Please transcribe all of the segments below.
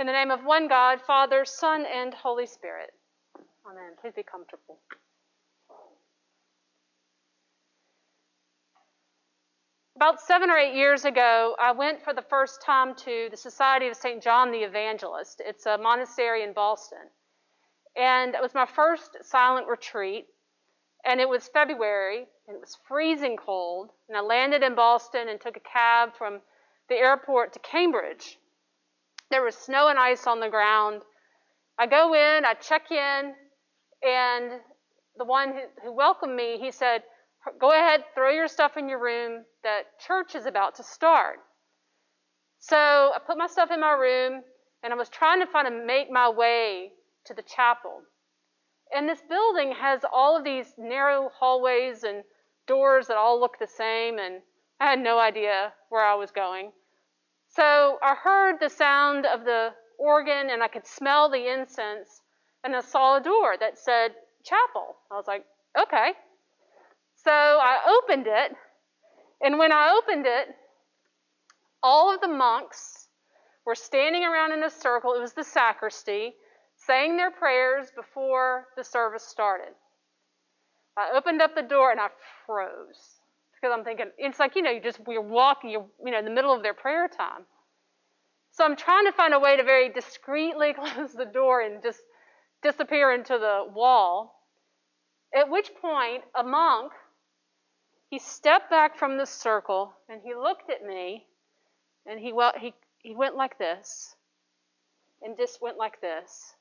In the name of one God, Father, Son, and Holy Spirit. Amen. Please be comfortable. About seven or eight years ago, I went for the first time to the Society of St. John the Evangelist. It's a monastery in Boston. And it was my first silent retreat. And it was February, and it was freezing cold. And I landed in Boston and took a cab from the airport to Cambridge. There was snow and ice on the ground. I go in, I check in, and the one who, welcomed me, he said, Go ahead, throw your stuff in your room. That church is about to start. So I put my stuff in my room, and I was trying to find to make my way to the chapel. And this building has all of these narrow hallways and doors that all look the same, and I had no idea where I was going. So I heard the sound of the organ, and I could smell the incense, and I saw a door that said chapel. I was like, okay. So I opened it, and when I opened it, all of the monks were standing around in a circle. It was the sacristy, saying their prayers before the service started. I opened up the door and I froze because I'm thinking it's like you know you just you're walking you're you know in the middle of their prayer time. So I'm trying to find a way to very discreetly close the door and just disappear into the wall. At which point a monk he stepped back from the circle and he looked at me and he, well, he, he went like this and just went like this.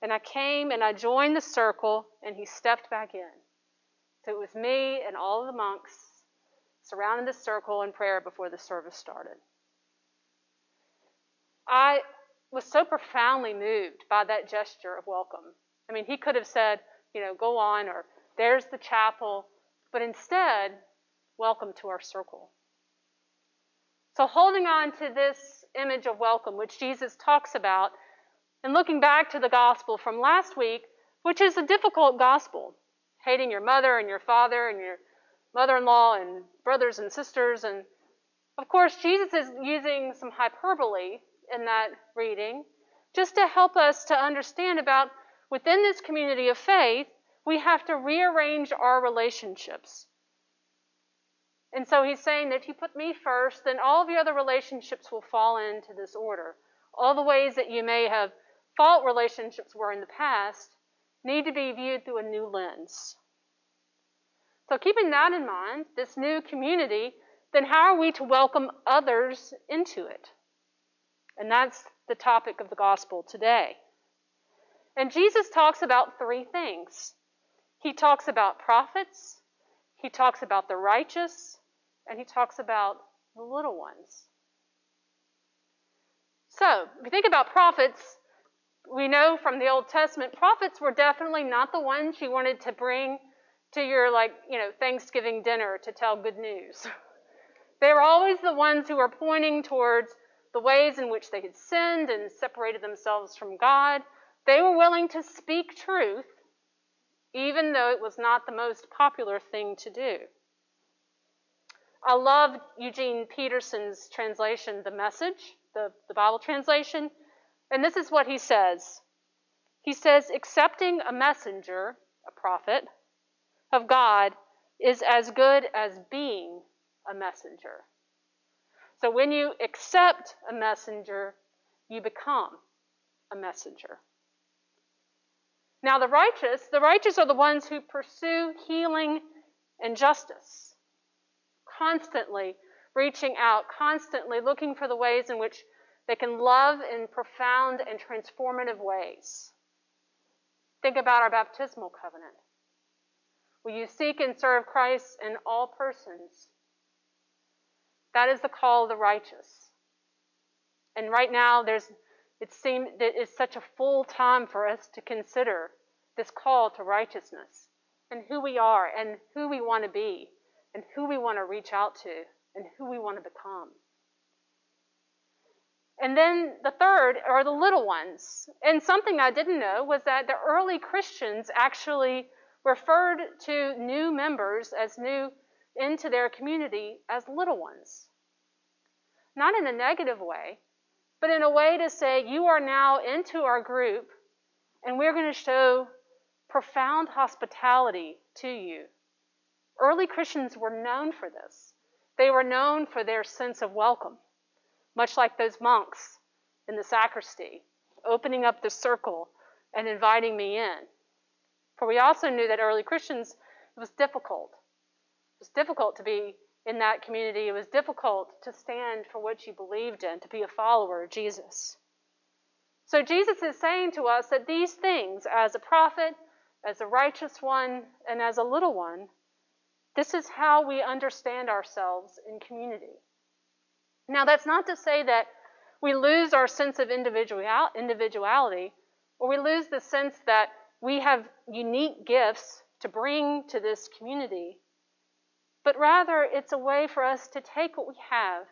And I came and I joined the circle and he stepped back in. So it was me and all of the monks surrounding the circle in prayer before the service started. I was so profoundly moved by that gesture of welcome. I mean, he could have said, you know, go on, or there's the chapel, but instead, welcome to our circle. So, holding on to this image of welcome, which Jesus talks about, and looking back to the gospel from last week, which is a difficult gospel hating your mother and your father and your mother in law and brothers and sisters. And of course, Jesus is using some hyperbole in that reading just to help us to understand about within this community of faith, we have to rearrange our relationships. And so he's saying that if you put me first, then all your other relationships will fall into this order. All the ways that you may have thought relationships were in the past need to be viewed through a new lens. So, keeping that in mind, this new community, then how are we to welcome others into it? And that's the topic of the gospel today. And Jesus talks about three things he talks about prophets, he talks about the righteous, and he talks about the little ones. So, if you think about prophets, we know from the Old Testament, prophets were definitely not the ones you wanted to bring to your, like, you know, Thanksgiving dinner to tell good news. They were always the ones who were pointing towards the ways in which they had sinned and separated themselves from God. They were willing to speak truth, even though it was not the most popular thing to do. I love Eugene Peterson's translation, The Message, the, the Bible translation. And this is what he says He says, accepting a messenger, a prophet, of God is as good as being a messenger. So when you accept a messenger, you become a messenger. Now, the righteous, the righteous are the ones who pursue healing and justice, constantly reaching out, constantly looking for the ways in which they can love in profound and transformative ways. Think about our baptismal covenant. Will you seek and serve Christ in all persons? That is the call of the righteous. And right now, there's it seems that it's such a full time for us to consider this call to righteousness and who we are and who we want to be and who we want to reach out to and who we want to become. And then the third are the little ones. And something I didn't know was that the early Christians actually referred to new members as new into their community as little ones. Not in a negative way, but in a way to say, you are now into our group, and we're going to show profound hospitality to you. Early Christians were known for this. They were known for their sense of welcome, much like those monks in the sacristy, opening up the circle and inviting me in. For we also knew that early Christians, it was difficult. It was difficult to be in that community. It was difficult to stand for what you believed in, to be a follower of Jesus. So Jesus is saying to us that these things, as a prophet, as a righteous one, and as a little one, this is how we understand ourselves in community. Now, that's not to say that we lose our sense of individuality or we lose the sense that we have unique gifts to bring to this community, but rather it's a way for us to take what we have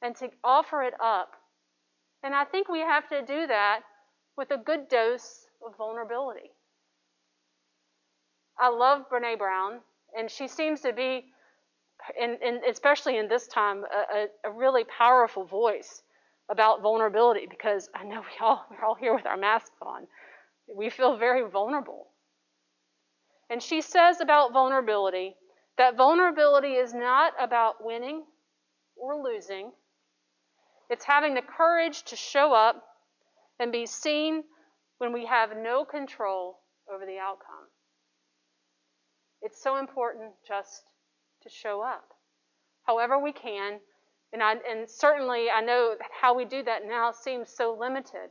and to offer it up. And I think we have to do that with a good dose of vulnerability. I love Brene Brown, and she seems to be, in, in, especially in this time, a, a, really powerful voice about vulnerability because I know we all, we're all here with our masks on. We feel very vulnerable. And she says about vulnerability that vulnerability is not about winning or losing, it's having the courage to show up and be seen when we have no control over the outcome. It's so important just to show up, however we can. And, I, and certainly, I know how we do that now seems so limited.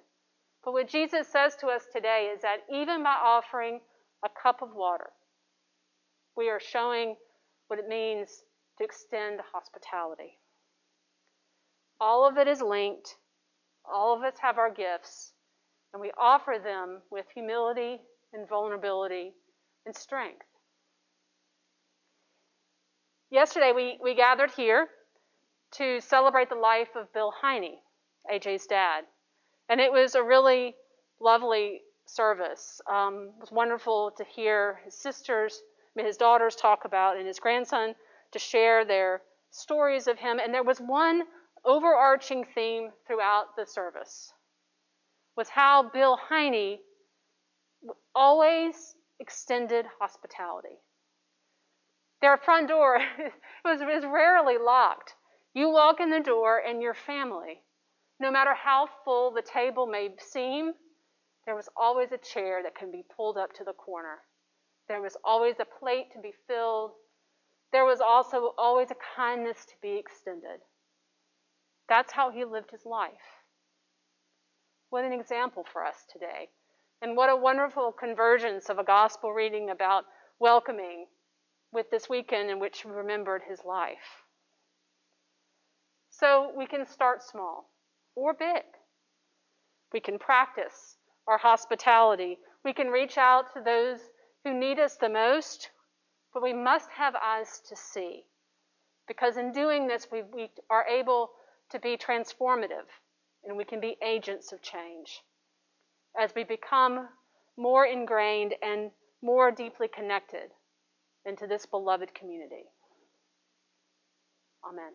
But what Jesus says to us today is that even by offering a cup of water, we are showing what it means to extend hospitality. All of it is linked, all of us have our gifts, and we offer them with humility and vulnerability and strength. Yesterday, we, we gathered here to celebrate the life of Bill Heine, AJ's dad. And it was a really lovely service. Um, it was wonderful to hear his sisters, his daughters talk about, and his grandson to share their stories of him. And there was one overarching theme throughout the service was how Bill Heine always extended hospitality. Their front door was, was rarely locked. You walk in the door, and your family, no matter how full the table may seem, there was always a chair that can be pulled up to the corner. There was always a plate to be filled. There was also always a kindness to be extended. That's how he lived his life. What an example for us today. And what a wonderful convergence of a gospel reading about welcoming with this weekend in which we remembered his life. So we can start small or big. We can practice our hospitality. We can reach out to those who need us the most, but we must have eyes to see. Because in doing this, we, we are able to be transformative and we can be agents of change as we become more ingrained and more deeply connected into this beloved community. Amen.